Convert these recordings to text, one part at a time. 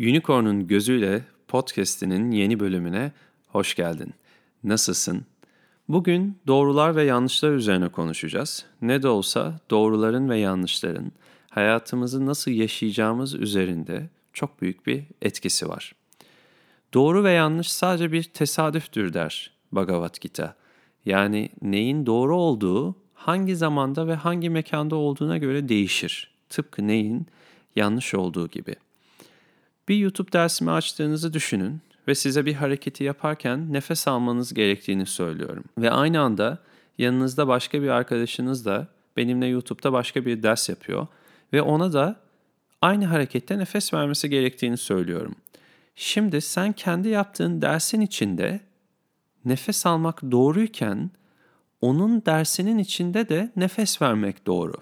Unicorn'un Gözüyle podcast'inin yeni bölümüne hoş geldin. Nasılsın? Bugün doğrular ve yanlışlar üzerine konuşacağız. Ne de olsa doğruların ve yanlışların hayatımızı nasıl yaşayacağımız üzerinde çok büyük bir etkisi var. Doğru ve yanlış sadece bir tesadüftür der Bhagavad Gita. Yani neyin doğru olduğu hangi zamanda ve hangi mekanda olduğuna göre değişir. Tıpkı neyin yanlış olduğu gibi. Bir YouTube dersimi açtığınızı düşünün ve size bir hareketi yaparken nefes almanız gerektiğini söylüyorum. Ve aynı anda yanınızda başka bir arkadaşınız da benimle YouTube'da başka bir ders yapıyor ve ona da aynı harekette nefes vermesi gerektiğini söylüyorum. Şimdi sen kendi yaptığın dersin içinde nefes almak doğruyken onun dersinin içinde de nefes vermek doğru.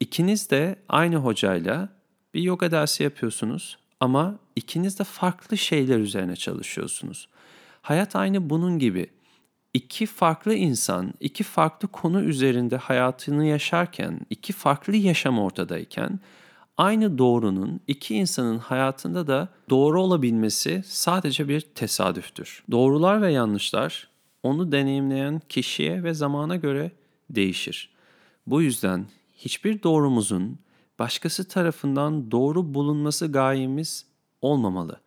İkiniz de aynı hocayla bir yoga dersi yapıyorsunuz ama ikiniz de farklı şeyler üzerine çalışıyorsunuz. Hayat aynı bunun gibi. İki farklı insan, iki farklı konu üzerinde hayatını yaşarken, iki farklı yaşam ortadayken aynı doğrunun iki insanın hayatında da doğru olabilmesi sadece bir tesadüftür. Doğrular ve yanlışlar onu deneyimleyen kişiye ve zamana göre değişir. Bu yüzden hiçbir doğrumuzun başkası tarafından doğru bulunması gayemiz olmamalı.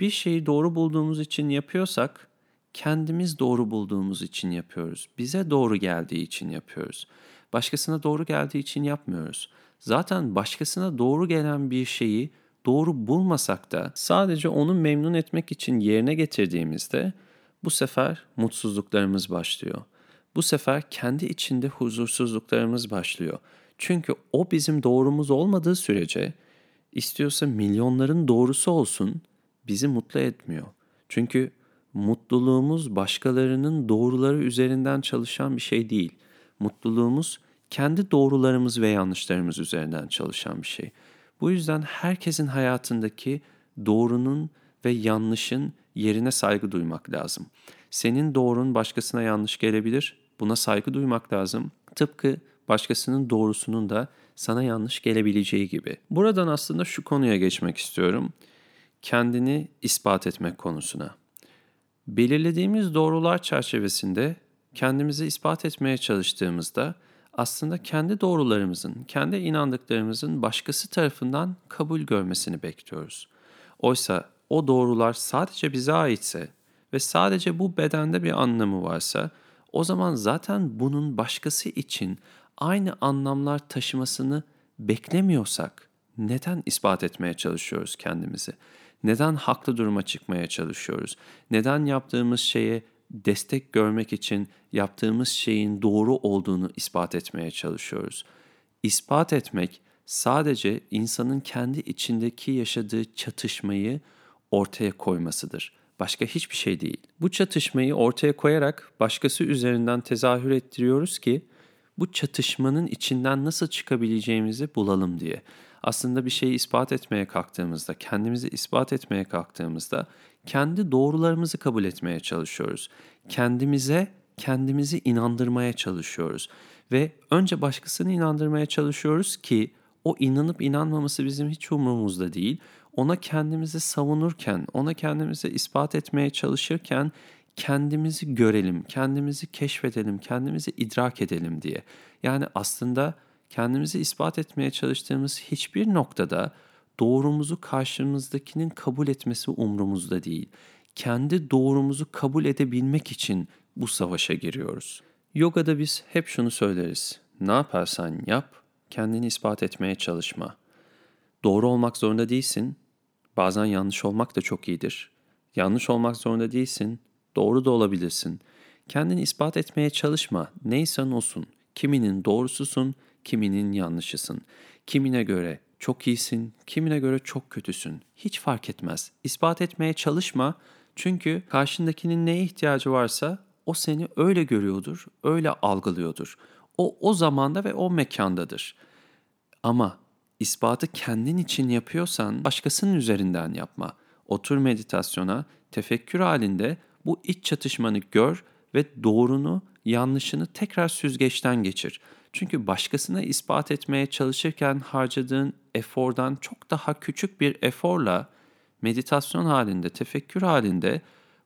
Bir şeyi doğru bulduğumuz için yapıyorsak kendimiz doğru bulduğumuz için yapıyoruz. Bize doğru geldiği için yapıyoruz. Başkasına doğru geldiği için yapmıyoruz. Zaten başkasına doğru gelen bir şeyi doğru bulmasak da sadece onu memnun etmek için yerine getirdiğimizde bu sefer mutsuzluklarımız başlıyor. Bu sefer kendi içinde huzursuzluklarımız başlıyor. Çünkü o bizim doğrumuz olmadığı sürece istiyorsa milyonların doğrusu olsun bizi mutlu etmiyor. Çünkü mutluluğumuz başkalarının doğruları üzerinden çalışan bir şey değil. Mutluluğumuz kendi doğrularımız ve yanlışlarımız üzerinden çalışan bir şey. Bu yüzden herkesin hayatındaki doğrunun ve yanlışın yerine saygı duymak lazım. Senin doğrun başkasına yanlış gelebilir. Buna saygı duymak lazım. Tıpkı başkasının doğrusunun da sana yanlış gelebileceği gibi. Buradan aslında şu konuya geçmek istiyorum. Kendini ispat etmek konusuna. Belirlediğimiz doğrular çerçevesinde kendimizi ispat etmeye çalıştığımızda aslında kendi doğrularımızın, kendi inandıklarımızın başkası tarafından kabul görmesini bekliyoruz. Oysa o doğrular sadece bize aitse ve sadece bu bedende bir anlamı varsa o zaman zaten bunun başkası için aynı anlamlar taşımasını beklemiyorsak neden ispat etmeye çalışıyoruz kendimizi? Neden haklı duruma çıkmaya çalışıyoruz? Neden yaptığımız şeye destek görmek için yaptığımız şeyin doğru olduğunu ispat etmeye çalışıyoruz? İspat etmek sadece insanın kendi içindeki yaşadığı çatışmayı ortaya koymasıdır. Başka hiçbir şey değil. Bu çatışmayı ortaya koyarak başkası üzerinden tezahür ettiriyoruz ki bu çatışmanın içinden nasıl çıkabileceğimizi bulalım diye. Aslında bir şeyi ispat etmeye kalktığımızda, kendimizi ispat etmeye kalktığımızda kendi doğrularımızı kabul etmeye çalışıyoruz. Kendimize kendimizi inandırmaya çalışıyoruz ve önce başkasını inandırmaya çalışıyoruz ki o inanıp inanmaması bizim hiç umurumuzda değil. Ona kendimizi savunurken, ona kendimizi ispat etmeye çalışırken kendimizi görelim, kendimizi keşfedelim, kendimizi idrak edelim diye. Yani aslında kendimizi ispat etmeye çalıştığımız hiçbir noktada doğrumuzu karşımızdakinin kabul etmesi umrumuzda değil. Kendi doğrumuzu kabul edebilmek için bu savaşa giriyoruz. Yoga'da biz hep şunu söyleriz. Ne yaparsan yap, kendini ispat etmeye çalışma. Doğru olmak zorunda değilsin. Bazen yanlış olmak da çok iyidir. Yanlış olmak zorunda değilsin. Doğru da olabilirsin. Kendini ispat etmeye çalışma. Neysen olsun. Kiminin doğrususun, kiminin yanlışısın. Kimine göre çok iyisin, kimine göre çok kötüsün. Hiç fark etmez. İspat etmeye çalışma. Çünkü karşındakinin neye ihtiyacı varsa o seni öyle görüyordur, öyle algılıyordur. O o zamanda ve o mekandadır. Ama ispatı kendin için yapıyorsan başkasının üzerinden yapma. Otur meditasyona, tefekkür halinde bu iç çatışmanı gör ve doğrunu, yanlışını tekrar süzgeçten geçir. Çünkü başkasına ispat etmeye çalışırken harcadığın efordan çok daha küçük bir eforla meditasyon halinde, tefekkür halinde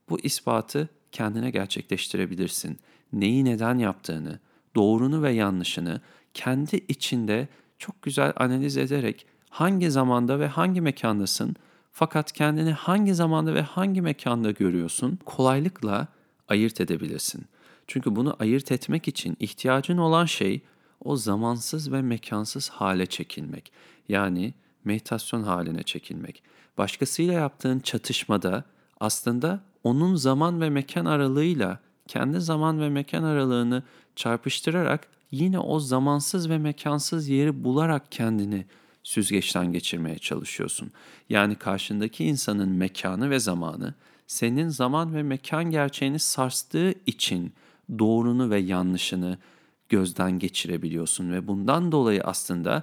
bu ispatı kendine gerçekleştirebilirsin. Neyi neden yaptığını, doğrunu ve yanlışını kendi içinde çok güzel analiz ederek hangi zamanda ve hangi mekandasın fakat kendini hangi zamanda ve hangi mekanda görüyorsun kolaylıkla ayırt edebilirsin. Çünkü bunu ayırt etmek için ihtiyacın olan şey o zamansız ve mekansız hale çekilmek. Yani meditasyon haline çekilmek. Başkasıyla yaptığın çatışmada aslında onun zaman ve mekan aralığıyla kendi zaman ve mekan aralığını çarpıştırarak yine o zamansız ve mekansız yeri bularak kendini süzgeçten geçirmeye çalışıyorsun. Yani karşındaki insanın mekanı ve zamanı senin zaman ve mekan gerçeğini sarstığı için doğrunu ve yanlışını gözden geçirebiliyorsun ve bundan dolayı aslında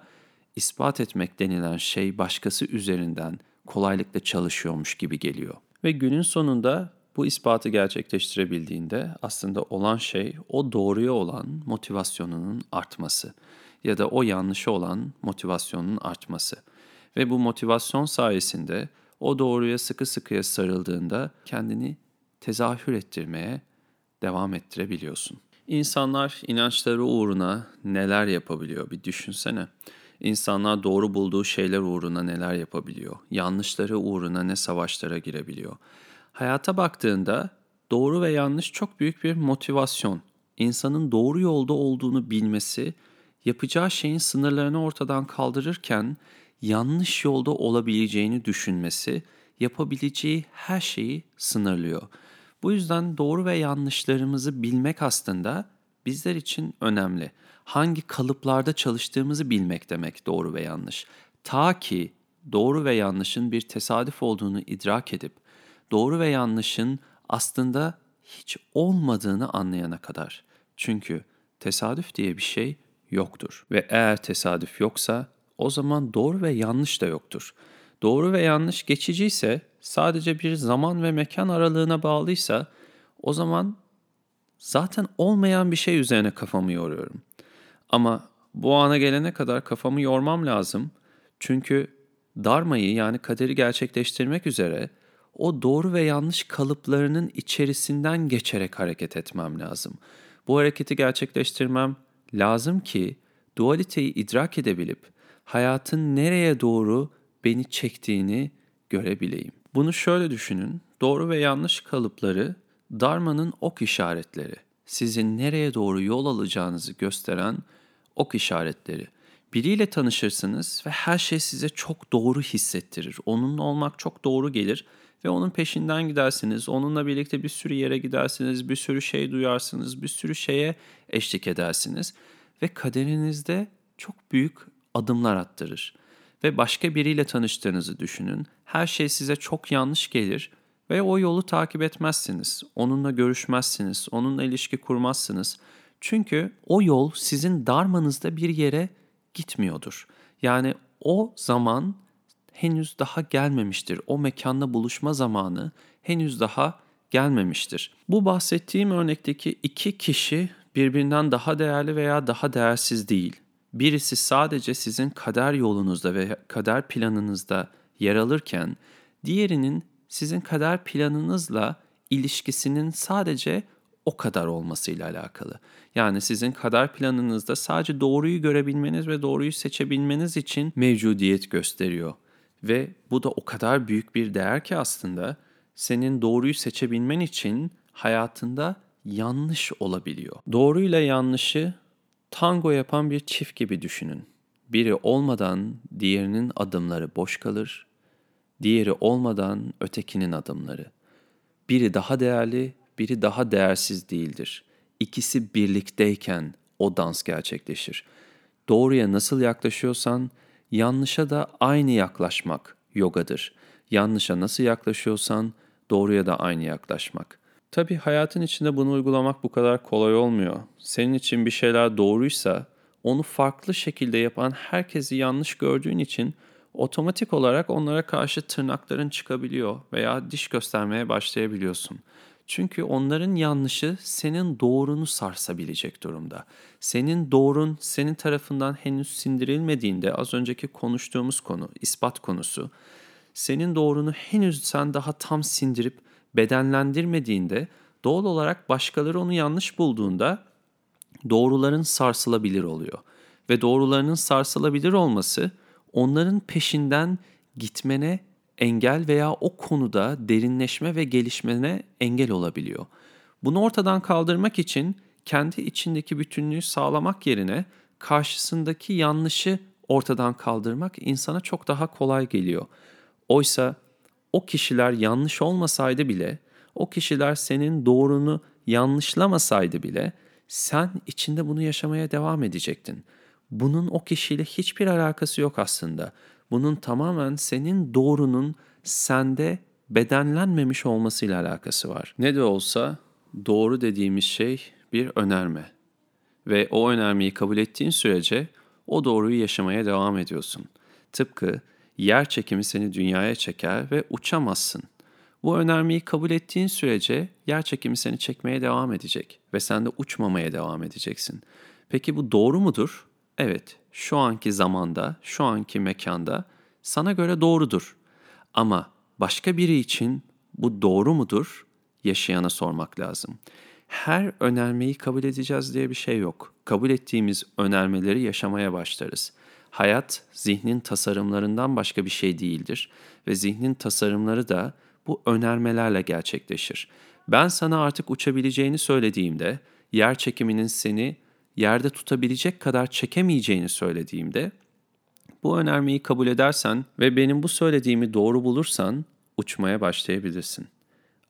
ispat etmek denilen şey başkası üzerinden kolaylıkla çalışıyormuş gibi geliyor. Ve günün sonunda bu ispatı gerçekleştirebildiğinde aslında olan şey o doğruya olan motivasyonunun artması ya da o yanlışa olan motivasyonun artması. Ve bu motivasyon sayesinde o doğruya sıkı sıkıya sarıldığında kendini tezahür ettirmeye devam ettirebiliyorsun. İnsanlar inançları uğruna neler yapabiliyor bir düşünsene. İnsanlar doğru bulduğu şeyler uğruna neler yapabiliyor? Yanlışları uğruna ne savaşlara girebiliyor? Hayata baktığında doğru ve yanlış çok büyük bir motivasyon. İnsanın doğru yolda olduğunu bilmesi, yapacağı şeyin sınırlarını ortadan kaldırırken yanlış yolda olabileceğini düşünmesi, yapabileceği her şeyi sınırlıyor. Bu yüzden doğru ve yanlışlarımızı bilmek aslında bizler için önemli. Hangi kalıplarda çalıştığımızı bilmek demek doğru ve yanlış. Ta ki doğru ve yanlışın bir tesadüf olduğunu idrak edip doğru ve yanlışın aslında hiç olmadığını anlayana kadar. Çünkü tesadüf diye bir şey yoktur ve eğer tesadüf yoksa o zaman doğru ve yanlış da yoktur. Doğru ve yanlış geçiciyse, sadece bir zaman ve mekan aralığına bağlıysa o zaman zaten olmayan bir şey üzerine kafamı yoruyorum. Ama bu ana gelene kadar kafamı yormam lazım. Çünkü darmayı yani kaderi gerçekleştirmek üzere o doğru ve yanlış kalıplarının içerisinden geçerek hareket etmem lazım. Bu hareketi gerçekleştirmem lazım ki dualiteyi idrak edebilip hayatın nereye doğru beni çektiğini görebileyim. Bunu şöyle düşünün. Doğru ve yanlış kalıpları Dharma'nın ok işaretleri. Sizin nereye doğru yol alacağınızı gösteren ok işaretleri. Biriyle tanışırsınız ve her şey size çok doğru hissettirir. Onunla olmak çok doğru gelir ve onun peşinden gidersiniz. Onunla birlikte bir sürü yere gidersiniz, bir sürü şey duyarsınız, bir sürü şeye eşlik edersiniz ve kaderinizde çok büyük adımlar attırır. Ve başka biriyle tanıştığınızı düşünün. Her şey size çok yanlış gelir ve o yolu takip etmezsiniz. Onunla görüşmezsiniz, onunla ilişki kurmazsınız. Çünkü o yol sizin darmanızda bir yere gitmiyordur. Yani o zaman henüz daha gelmemiştir. O mekanda buluşma zamanı henüz daha gelmemiştir. Bu bahsettiğim örnekteki iki kişi birbirinden daha değerli veya daha değersiz değil. Birisi sadece sizin kader yolunuzda ve kader planınızda yer alırken diğerinin sizin kader planınızla ilişkisinin sadece o kadar olmasıyla alakalı. Yani sizin kader planınızda sadece doğruyu görebilmeniz ve doğruyu seçebilmeniz için mevcudiyet gösteriyor. Ve bu da o kadar büyük bir değer ki aslında senin doğruyu seçebilmen için hayatında yanlış olabiliyor. Doğruyla yanlışı tango yapan bir çift gibi düşünün. Biri olmadan diğerinin adımları boş kalır, diğeri olmadan ötekinin adımları. Biri daha değerli, biri daha değersiz değildir. İkisi birlikteyken o dans gerçekleşir. Doğruya nasıl yaklaşıyorsan yanlışa da aynı yaklaşmak yogadır. Yanlışa nasıl yaklaşıyorsan doğruya da aynı yaklaşmak. Tabii hayatın içinde bunu uygulamak bu kadar kolay olmuyor. Senin için bir şeyler doğruysa onu farklı şekilde yapan herkesi yanlış gördüğün için otomatik olarak onlara karşı tırnakların çıkabiliyor veya diş göstermeye başlayabiliyorsun. Çünkü onların yanlışı senin doğrunu sarsabilecek durumda. Senin doğrun senin tarafından henüz sindirilmediğinde az önceki konuştuğumuz konu, ispat konusu, senin doğrunu henüz sen daha tam sindirip bedenlendirmediğinde doğal olarak başkaları onu yanlış bulduğunda doğruların sarsılabilir oluyor. Ve doğrularının sarsılabilir olması onların peşinden gitmene engel veya o konuda derinleşme ve gelişmene engel olabiliyor. Bunu ortadan kaldırmak için kendi içindeki bütünlüğü sağlamak yerine karşısındaki yanlışı ortadan kaldırmak insana çok daha kolay geliyor. Oysa o kişiler yanlış olmasaydı bile, o kişiler senin doğrunu yanlışlamasaydı bile sen içinde bunu yaşamaya devam edecektin. Bunun o kişiyle hiçbir alakası yok aslında. Bunun tamamen senin doğrunun sende bedenlenmemiş olmasıyla alakası var. Ne de olsa doğru dediğimiz şey bir önerme. Ve o önermeyi kabul ettiğin sürece o doğruyu yaşamaya devam ediyorsun. Tıpkı yer çekimi seni dünyaya çeker ve uçamazsın. Bu önermeyi kabul ettiğin sürece yer çekimi seni çekmeye devam edecek ve sen de uçmamaya devam edeceksin. Peki bu doğru mudur? Evet, şu anki zamanda, şu anki mekanda sana göre doğrudur. Ama başka biri için bu doğru mudur? Yaşayana sormak lazım. Her önermeyi kabul edeceğiz diye bir şey yok. Kabul ettiğimiz önermeleri yaşamaya başlarız. Hayat zihnin tasarımlarından başka bir şey değildir ve zihnin tasarımları da bu önermelerle gerçekleşir. Ben sana artık uçabileceğini söylediğimde, yer çekiminin seni yerde tutabilecek kadar çekemeyeceğini söylediğimde, bu önermeyi kabul edersen ve benim bu söylediğimi doğru bulursan uçmaya başlayabilirsin.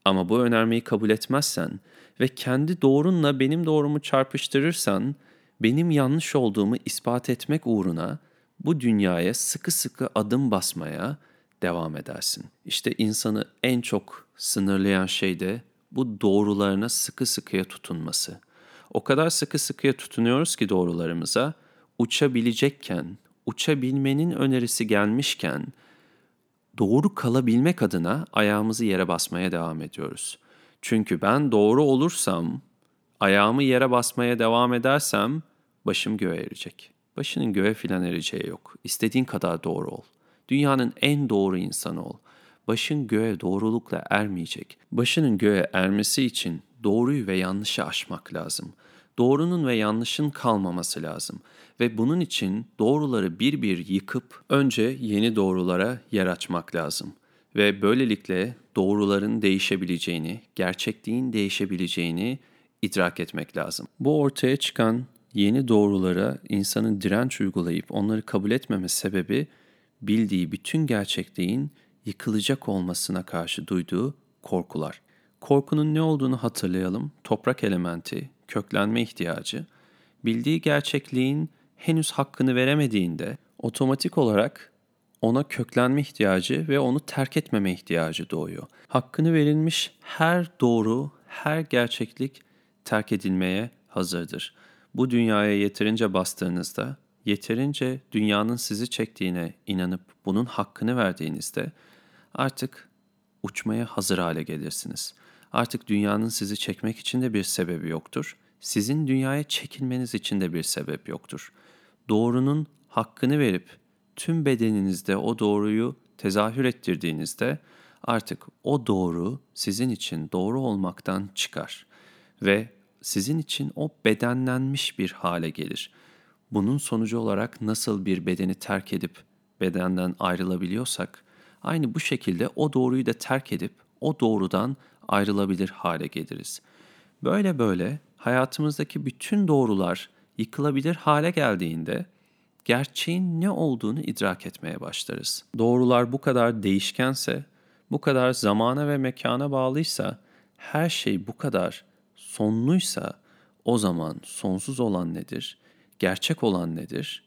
Ama bu önermeyi kabul etmezsen ve kendi doğrunla benim doğrumu çarpıştırırsan, benim yanlış olduğumu ispat etmek uğruna bu dünyaya sıkı sıkı adım basmaya devam edersin. İşte insanı en çok sınırlayan şey de bu doğrularına sıkı sıkıya tutunması. O kadar sıkı sıkıya tutunuyoruz ki doğrularımıza, uçabilecekken, uçabilmenin önerisi gelmişken, doğru kalabilmek adına ayağımızı yere basmaya devam ediyoruz. Çünkü ben doğru olursam, ayağımı yere basmaya devam edersem başım göğe erecek. Başının göğe filan ereceği yok. İstediğin kadar doğru ol. Dünyanın en doğru insanı ol. Başın göğe doğrulukla ermeyecek. Başının göğe ermesi için doğruyu ve yanlışı aşmak lazım. Doğrunun ve yanlışın kalmaması lazım. Ve bunun için doğruları bir bir yıkıp önce yeni doğrulara yer açmak lazım. Ve böylelikle doğruların değişebileceğini, gerçekliğin değişebileceğini idrak etmek lazım. Bu ortaya çıkan yeni doğrulara insanın direnç uygulayıp onları kabul etmeme sebebi bildiği bütün gerçekliğin yıkılacak olmasına karşı duyduğu korkular. Korkunun ne olduğunu hatırlayalım. Toprak elementi, köklenme ihtiyacı, bildiği gerçekliğin henüz hakkını veremediğinde otomatik olarak ona köklenme ihtiyacı ve onu terk etmeme ihtiyacı doğuyor. Hakkını verilmiş her doğru, her gerçeklik terk edilmeye hazırdır. Bu dünyaya yeterince bastığınızda, yeterince dünyanın sizi çektiğine inanıp bunun hakkını verdiğinizde artık uçmaya hazır hale gelirsiniz. Artık dünyanın sizi çekmek için de bir sebebi yoktur. Sizin dünyaya çekilmeniz için de bir sebep yoktur. Doğrunun hakkını verip tüm bedeninizde o doğruyu tezahür ettirdiğinizde artık o doğru sizin için doğru olmaktan çıkar ve sizin için o bedenlenmiş bir hale gelir. Bunun sonucu olarak nasıl bir bedeni terk edip bedenden ayrılabiliyorsak, aynı bu şekilde o doğruyu da terk edip o doğrudan ayrılabilir hale geliriz. Böyle böyle hayatımızdaki bütün doğrular yıkılabilir hale geldiğinde gerçeğin ne olduğunu idrak etmeye başlarız. Doğrular bu kadar değişkense, bu kadar zamana ve mekana bağlıysa, her şey bu kadar sonluysa o zaman sonsuz olan nedir? Gerçek olan nedir?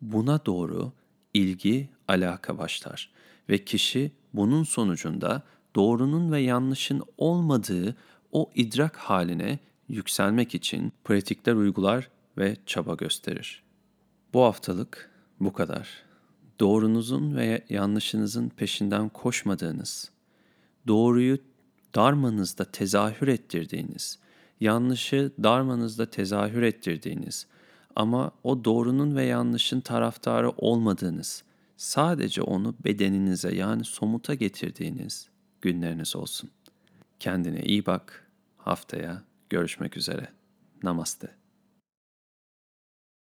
Buna doğru ilgi, alaka başlar ve kişi bunun sonucunda doğrunun ve yanlışın olmadığı o idrak haline yükselmek için pratikler uygular ve çaba gösterir. Bu haftalık bu kadar. Doğrunuzun ve yanlışınızın peşinden koşmadığınız, doğruyu darmanızda tezahür ettirdiğiniz, yanlışı darmanızda tezahür ettirdiğiniz ama o doğrunun ve yanlışın taraftarı olmadığınız, sadece onu bedeninize yani somuta getirdiğiniz günleriniz olsun. Kendine iyi bak. Haftaya görüşmek üzere. Namaste.